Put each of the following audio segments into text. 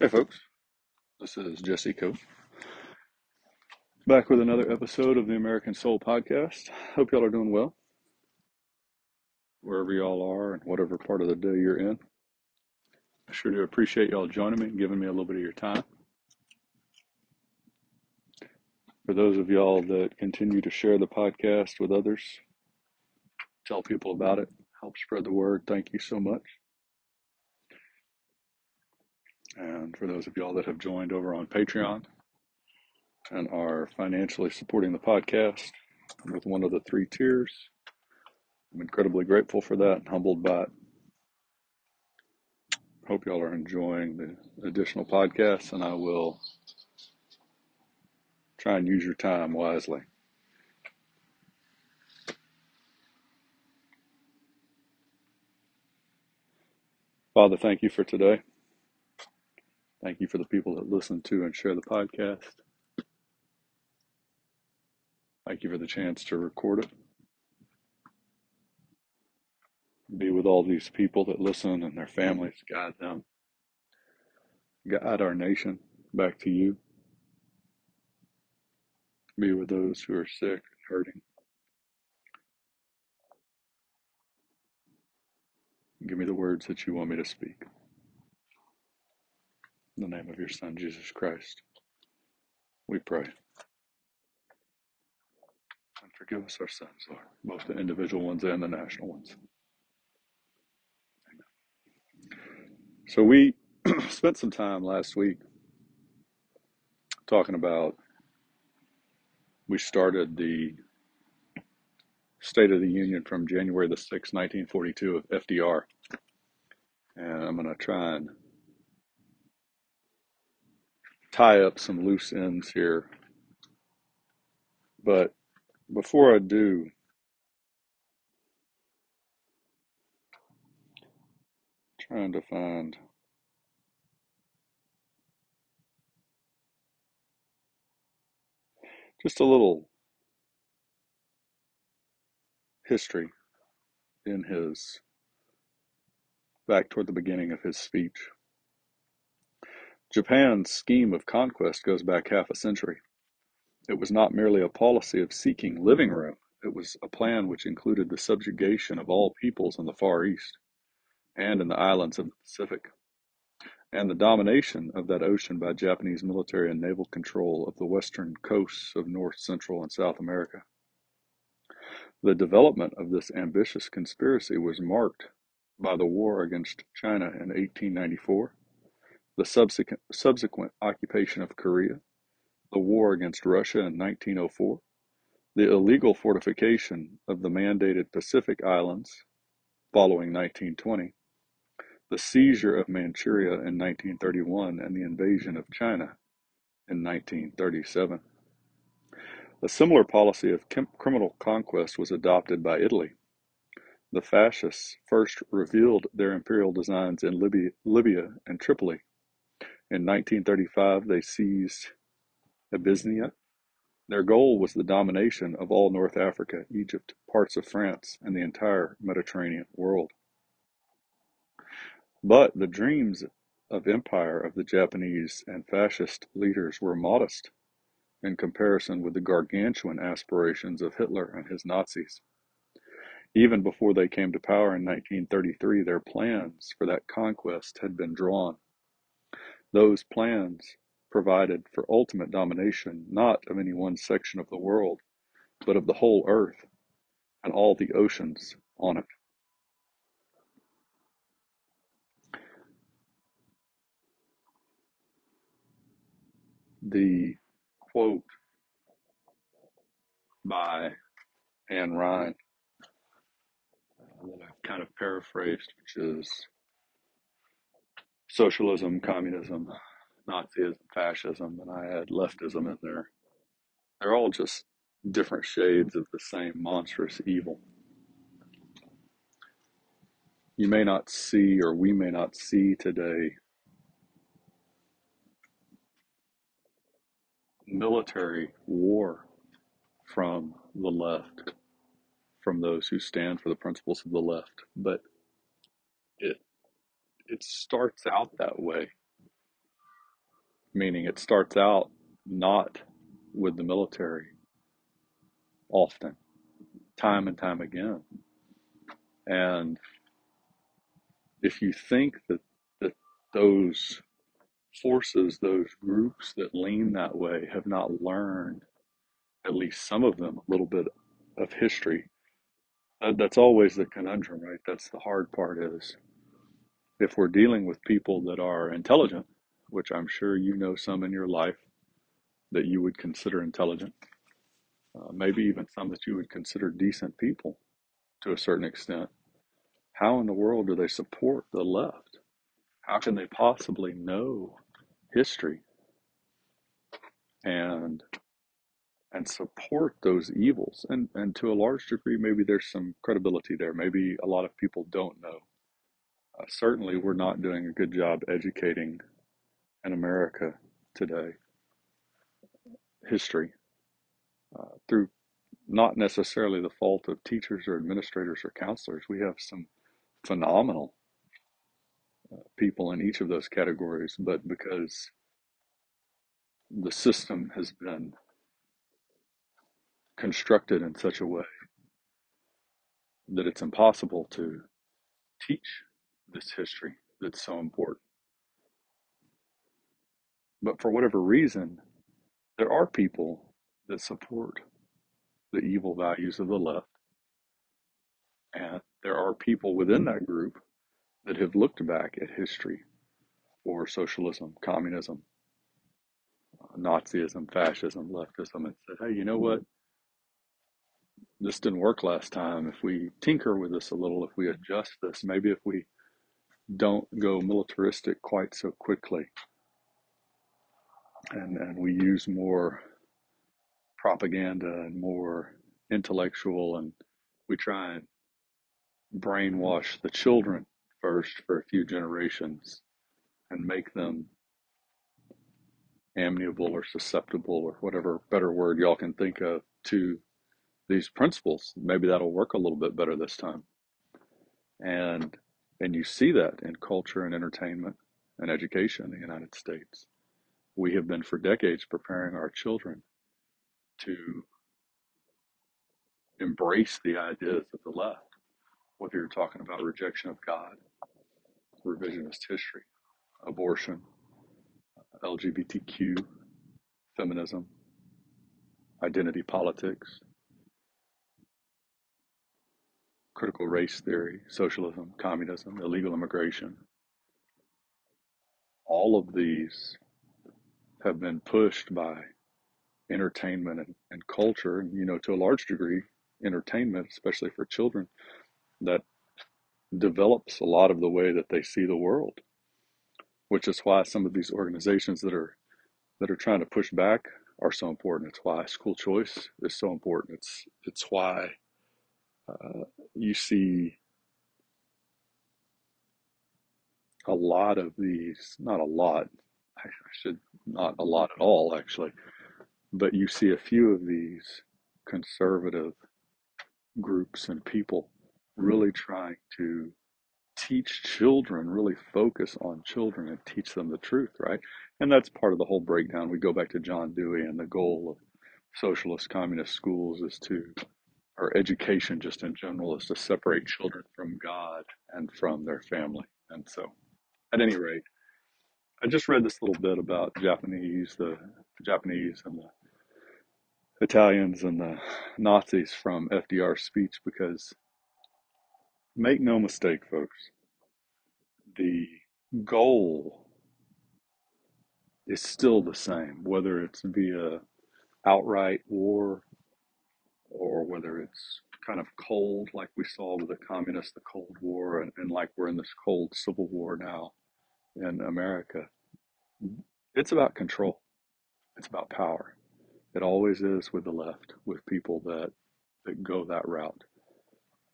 Hey, folks. This is Jesse Coe back with another episode of the American Soul Podcast. Hope y'all are doing well wherever y'all are and whatever part of the day you're in. I sure do appreciate y'all joining me and giving me a little bit of your time. For those of y'all that continue to share the podcast with others, tell people about it, help spread the word, thank you so much. And for those of y'all that have joined over on Patreon and are financially supporting the podcast with one of the three tiers, I'm incredibly grateful for that and humbled by it. Hope y'all are enjoying the additional podcasts, and I will try and use your time wisely. Father, thank you for today. Thank you for the people that listen to and share the podcast. Thank you for the chance to record it. Be with all these people that listen and their families, guide them, guide our nation back to you. Be with those who are sick and hurting. Give me the words that you want me to speak. In the name of your Son, Jesus Christ, we pray. And forgive us our sins, Lord, both the individual ones and the national ones. So we spent some time last week talking about we started the State of the Union from January the 6th, 1942 of FDR. And I'm going to try and tie up some loose ends here. But before I do, trying to find just a little history in his back toward the beginning of his speech. Japan's scheme of conquest goes back half a century. It was not merely a policy of seeking living room, it was a plan which included the subjugation of all peoples in the Far East and in the islands of the Pacific, and the domination of that ocean by Japanese military and naval control of the western coasts of North, Central, and South America. The development of this ambitious conspiracy was marked by the war against China in 1894, the subsequent, occupation of Korea, the war against Russia in 1904, the illegal fortification of the mandated Pacific Islands following 1920, the seizure of Manchuria in 1931, and the invasion of China in 1937. A similar policy of criminal conquest was adopted by Italy. The fascists first revealed their imperial designs in Libya, Libya and Tripoli. In 1935, they seized Abyssinia. Their goal was the domination of all North Africa, Egypt, parts of France, and the entire Mediterranean world. But the dreams of empire of the Japanese and fascist leaders were modest in comparison with the gargantuan aspirations of Hitler and his Nazis. Even before they came to power in 1933, their plans for that conquest had been drawn. Those plans provided for ultimate domination not of any one section of the world, but of the whole earth and all the oceans on it. The quote by Ayn Rand that I've kind of paraphrased, which is socialism, communism, Nazism, fascism, and I had leftism in there. They're all just different shades of the same monstrous evil. You may not see, or we may not see today, military war from the left, from those who stand for the principles of the left, but it starts out that way meaning it starts out not with the military often, time and time again. And if you think that, that those forces, those groups that lean that way have not learned, at least some of them, a little bit of history, that, that's always the conundrum, right? That's the hard part is if we're dealing with people that are intelligent, which I'm sure you know some in your life that you would consider intelligent, uh, maybe even some that you would consider decent people to a certain extent, how in the world do they support the left? How can they possibly know history and and support those evils? And and to a large degree, maybe there's some credibility there. Maybe a lot of people don't know. Uh, certainly, we're not doing a good job educating in America today history uh, through not necessarily the fault of teachers or administrators or counselors. We have some phenomenal uh, people in each of those categories, but because the system has been constructed in such a way that it's impossible to teach this history that's so important. But for whatever reason, there are people that support the evil values of the left, and there are people within that group that have looked back at history or socialism, communism, Nazism, fascism, leftism, and said, hey, you know what? This didn't work last time. If we tinker with this a little, if we adjust this, maybe if we don't go militaristic quite so quickly and, and we use more propaganda and more intellectual and we try and brainwash the children first for a few generations and make them amiable or susceptible or whatever better word y'all can think of to these principles. Maybe that'll work a little bit better this time. And and you see that in culture and entertainment and education in the United States. We have been for decades preparing our children to embrace the ideas of the left, whether you're talking about rejection of God, revisionist history, abortion, LGBTQ, feminism, identity politics, critical race theory, socialism, communism, illegal immigration. All of these have been pushed by entertainment and, and culture, and you know, to a large degree, entertainment, especially for children, that develops a lot of the way that they see the world. Which is why some of these organizations that are that are trying to push back are so important. It's why school choice is so important. It's it's why uh, you see a lot of these, not a lot, I should not a lot at all actually, but you see a few of these conservative groups and people really trying to teach children, really focus on children and teach them the truth, right? And that's part of the whole breakdown. We go back to John Dewey and the goal of socialist communist schools is to or education just in general is to separate children from God and from their family. And so, at any rate, I just read this little bit about Japanese, the Japanese and the Italians and the Nazis from FDR's speech because make no mistake, folks, the goal is still the same, whether it's via outright war or whether it's kind of cold, like we saw with the communists, the Cold War, and, and like we're in this cold civil war now in America. It's about control. It's about power. It always is with the left, with people that that go that route.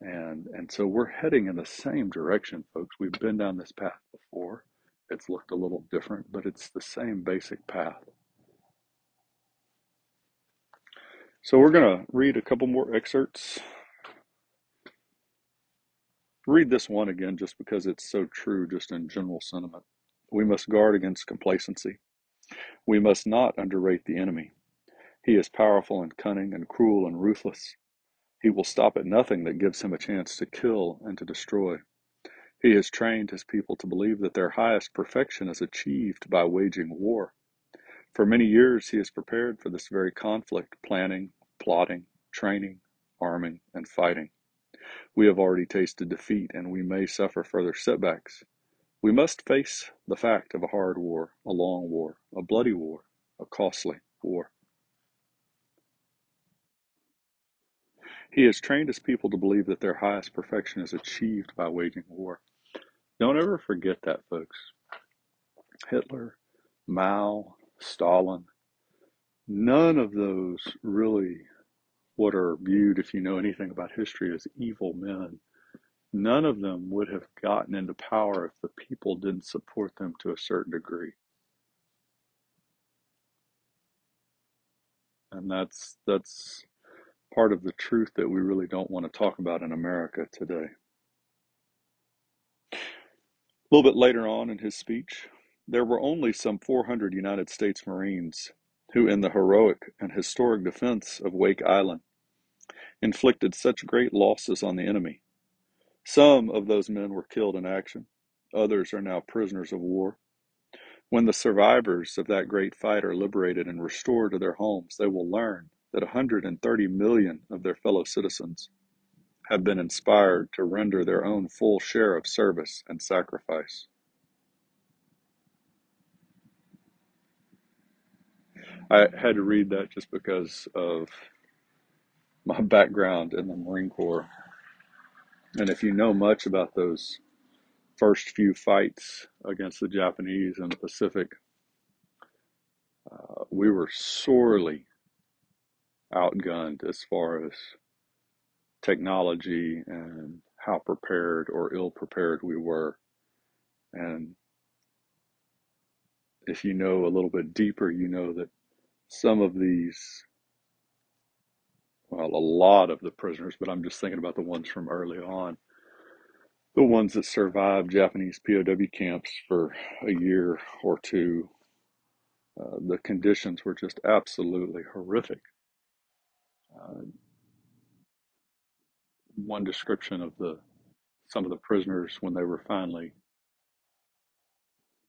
And and so we're heading in the same direction, folks. We've been down this path before. It's looked a little different, but it's the same basic path. So we're going to read a couple more excerpts. Read this one again just because it's so true, just in general sentiment. We must guard against complacency. We must not underrate the enemy. He is powerful and cunning and cruel and ruthless. He will stop at nothing that gives him a chance to kill and to destroy. He has trained his people to believe that their highest perfection is achieved by waging war. For many years, he has prepared for this very conflict, planning, plotting, training, arming, and fighting. We have already tasted defeat, and we may suffer further setbacks. We must face the fact of a hard war, a long war, a bloody war, a costly war. He has trained his people to believe that their highest perfection is achieved by waging war. Don't ever forget that, folks. Hitler, Mao, Stalin, none of those really what are viewed, if you know anything about history, as evil men. None of them would have gotten into power if the people didn't support them to a certain degree. And that's that's part of the truth that we really don't want to talk about in America today. A little bit later on in his speech, there were only some 400 United States Marines who, in the heroic and historic defense of Wake Island, inflicted such great losses on the enemy. Some of those men were killed in action, others are now prisoners of war. When the survivors of that great fight are liberated and restored to their homes, they will learn that 130 million of their fellow citizens have been inspired to render their own full share of service and sacrifice. I had to read that just because of my background in the Marine Corps. And if you know much about those first few fights against the Japanese in the Pacific, uh, we were sorely outgunned as far as technology and how prepared or ill prepared we were. And if you know a little bit deeper, you know that some of these, well, a lot of the prisoners, but I'm just thinking about the ones from early on, the ones that survived Japanese POW camps for a year or two, uh, the conditions were just absolutely horrific. Uh, one description of the some of the prisoners when they were finally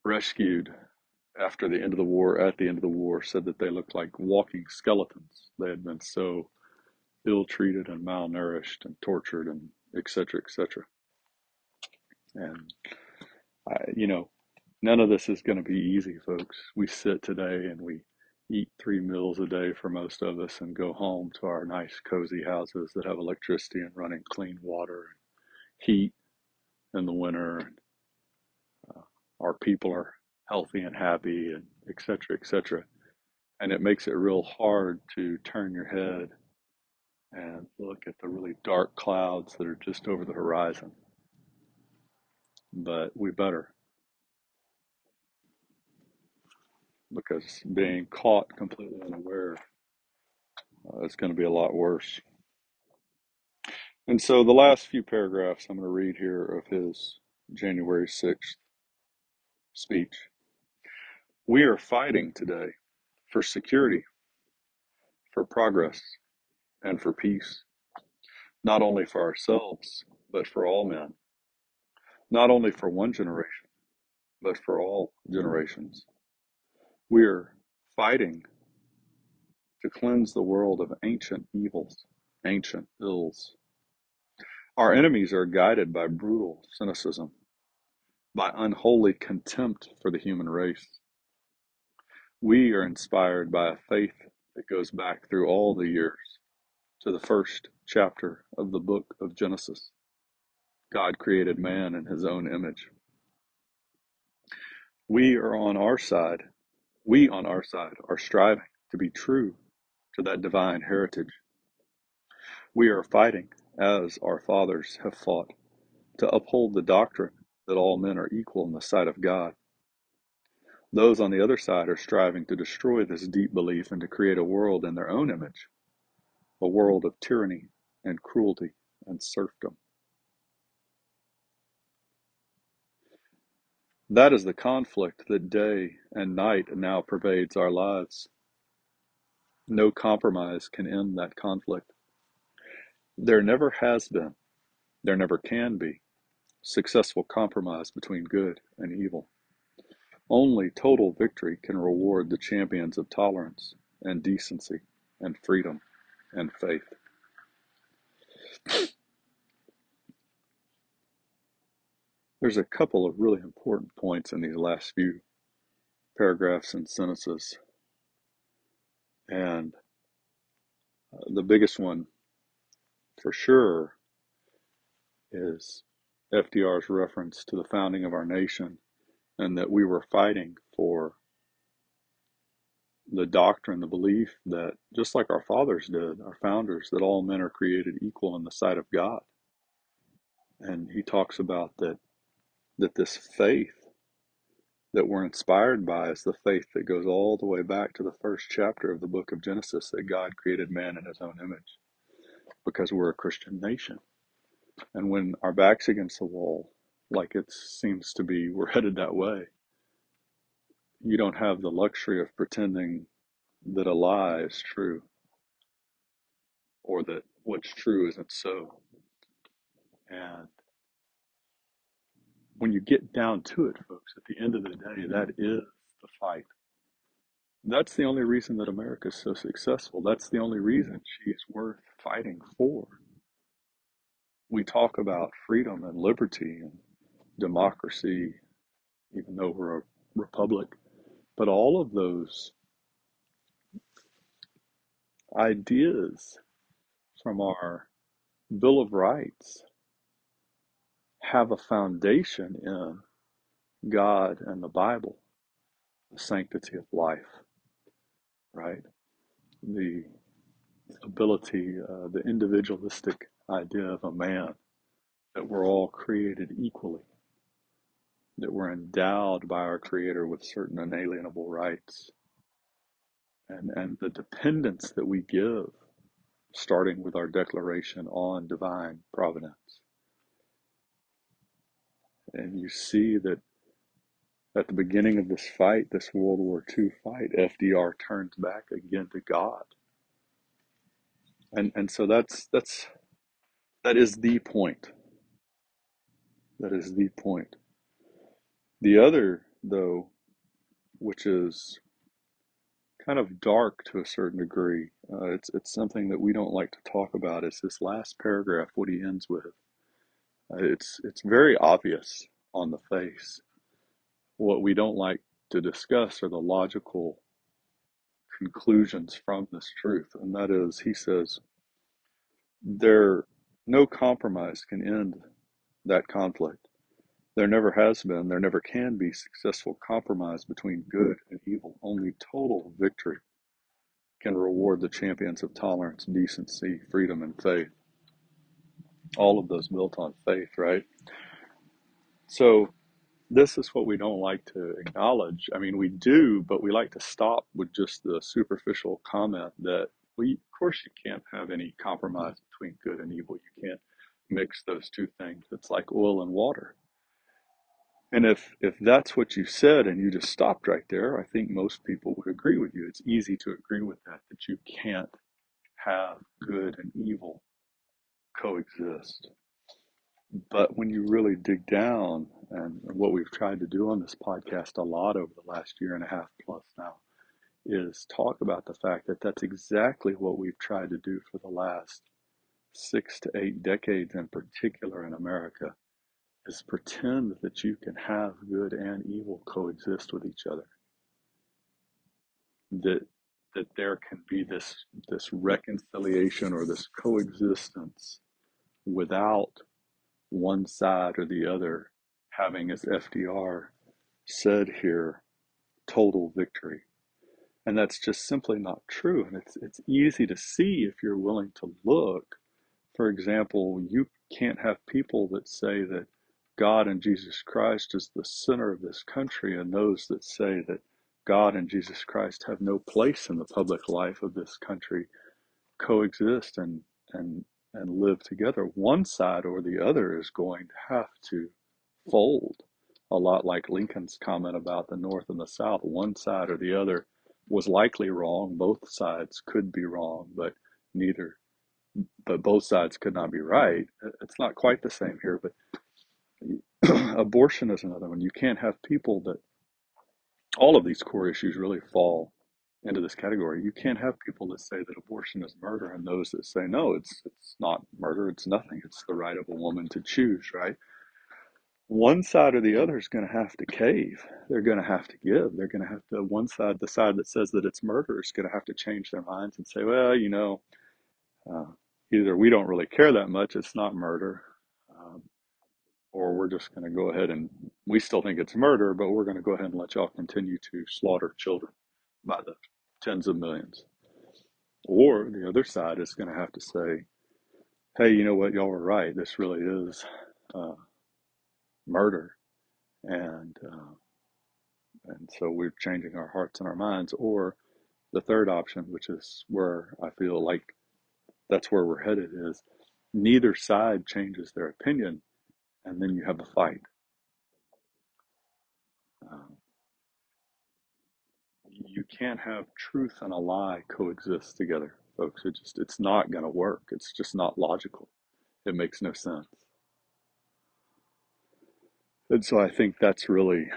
rescued after the end of the war, at the end of the war, said that they looked like walking skeletons. They had been so ill treated and malnourished and tortured and et cetera, et cetera. And, I, you know, none of this is going to be easy, folks. We sit today and we eat three meals a day for most of us and go home to our nice, cozy houses that have electricity and running clean water and heat in the winter. And, uh, our people are healthy and happy and et cetera, et cetera. And it makes it real hard to turn your head and look at the really dark clouds that are just over the horizon. But we better because being caught completely unaware uh, is going to be a lot worse. And so the last few paragraphs I'm going to read here of his January 6th speech. We are fighting today for security, for progress, and for peace, not only for ourselves, but for all men, not only for one generation, but for all generations. We are fighting to cleanse the world of ancient evils, ancient ills. Our enemies are guided by brutal cynicism, by unholy contempt for the human race. We are inspired by a faith that goes back through all the years to the first chapter of the book of Genesis. God created man in his own image. We are on our side. We on our side are striving to be true to that divine heritage. We are fighting, as our fathers have fought, to uphold the doctrine that all men are equal in the sight of God. Those on the other side are striving to destroy this deep belief and to create a world in their own image, a world of tyranny and cruelty and serfdom. That is the conflict that day and night now pervades our lives. No compromise can end that conflict. There never has been, there never can be, successful compromise between good and evil. Only total victory can reward the champions of tolerance and decency and freedom and faith. There's a couple of really important points in these last few paragraphs and sentences. And uh, the biggest one, for sure, is FDR's reference to the founding of our nation and that we were fighting for the doctrine, the belief that just like our fathers did, our founders, that all men are created equal in the sight of God. And he talks about that that this faith that we're inspired by is the faith that goes all the way back to the first chapter of the book of Genesis that God created man in his own image because we're a Christian nation. And when our back's against the wall, like it seems to be, we're headed that way, you don't have the luxury of pretending that a lie is true or that what's true isn't so. And when you get down to it, folks, at the end of the day, that is the fight. That's the only reason that America is so successful. That's the only reason she is worth fighting for. We talk about freedom and liberty and democracy, even though we're a republic, but all of those ideas from our Bill of Rights have a foundation in God and the Bible, the sanctity of life, right? The ability, uh, the individualistic idea of a man, that we're all created equally, that we're endowed by our Creator with certain inalienable rights, and, and the dependence that we give, starting with our declaration on divine providence. And you see that at the beginning of this fight, this World War II fight, FDR turns back again to God. And and so that's that's that is the point. That is the point. The other, though, which is kind of dark to a certain degree, uh, it's it's something that we don't like to talk about. Is this last paragraph? What he ends with? Uh, it's it's very obvious on the face. What we don't like to discuss are the logical conclusions from this truth, and that is, he says, there no compromise can end that conflict. There never has been, there never can be successful compromise between good and evil. Only total victory can reward the champions of tolerance, decency, freedom, and faith. All of those built on faith, right? So, this is what we don't like to acknowledge. I mean, we do, but we like to stop with just the superficial comment that, we, of course, you can't have any compromise between good and evil. You can't mix those two things. It's like oil and water. And if if that's what you said and you just stopped right there, I think most people would agree with you. It's easy to agree with that that you can't have good and evil coexist. But when you really dig down, and what we've tried to do on this podcast a lot over the last year and a half plus now, is talk about the fact that that's exactly what we've tried to do for the last six to eight decades, in particular in America, is pretend that you can have good and evil coexist with each other. That that there can be this this reconciliation or this coexistence without one side or the other having, as FDR said here, total victory. And that's just simply not true. And it's it's easy to see if you're willing to look. For example, you can't have people that say that God and Jesus Christ is the center of this country, and those that say that God and Jesus Christ have no place in the public life of this country coexist and and and live together. One side or the other is going to have to fold. a lot like Lincoln's comment about the North and the South. One side or the other was likely wrong. Both sides could be wrong, but neither, but both sides could not be right. It's not quite the same here, but abortion is another one. You can't have people that all of these core issues really fall into this category. You can't have people that say that abortion is murder and those that say no, it's it's not murder, it's nothing. It's the right of a woman to choose, right? One side or the other is going to have to cave. They're going to have to give. They're going to have to one side, the side that says that it's murder is going to have to change their minds and say, well, you know, uh, either we don't really care that much, it's not murder, or we're just going to go ahead and we still think it's murder, but we're going to go ahead and let y'all continue to slaughter children by the tens of millions. Or the other side is going to have to say, hey, you know what, y'all were right. This really is uh, murder. And, uh, and so we're changing our hearts and our minds. Or the third option, which is where I feel like that's where we're headed, is neither side changes their opinion, and then you have a fight. Um, you can't have truth and a lie coexist together, folks. It just it's not going to work. It's just not logical. It makes no sense. And so I think that's really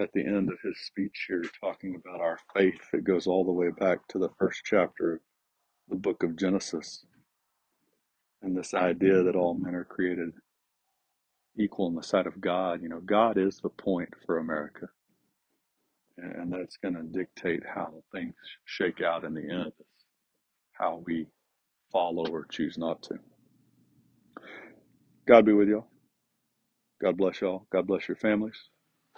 at the end of his speech here, talking about our faith. It goes all the way back to the first chapter of the book of Genesis and this idea that all men are created equal in the sight of God. You know, God is the point for America. And that's going to dictate how things shake out in the end, how we follow or choose not to. God be with y'all. God bless y'all. God bless your families.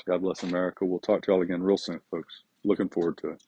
God bless America. We'll talk to y'all again real soon, folks. Looking forward to it.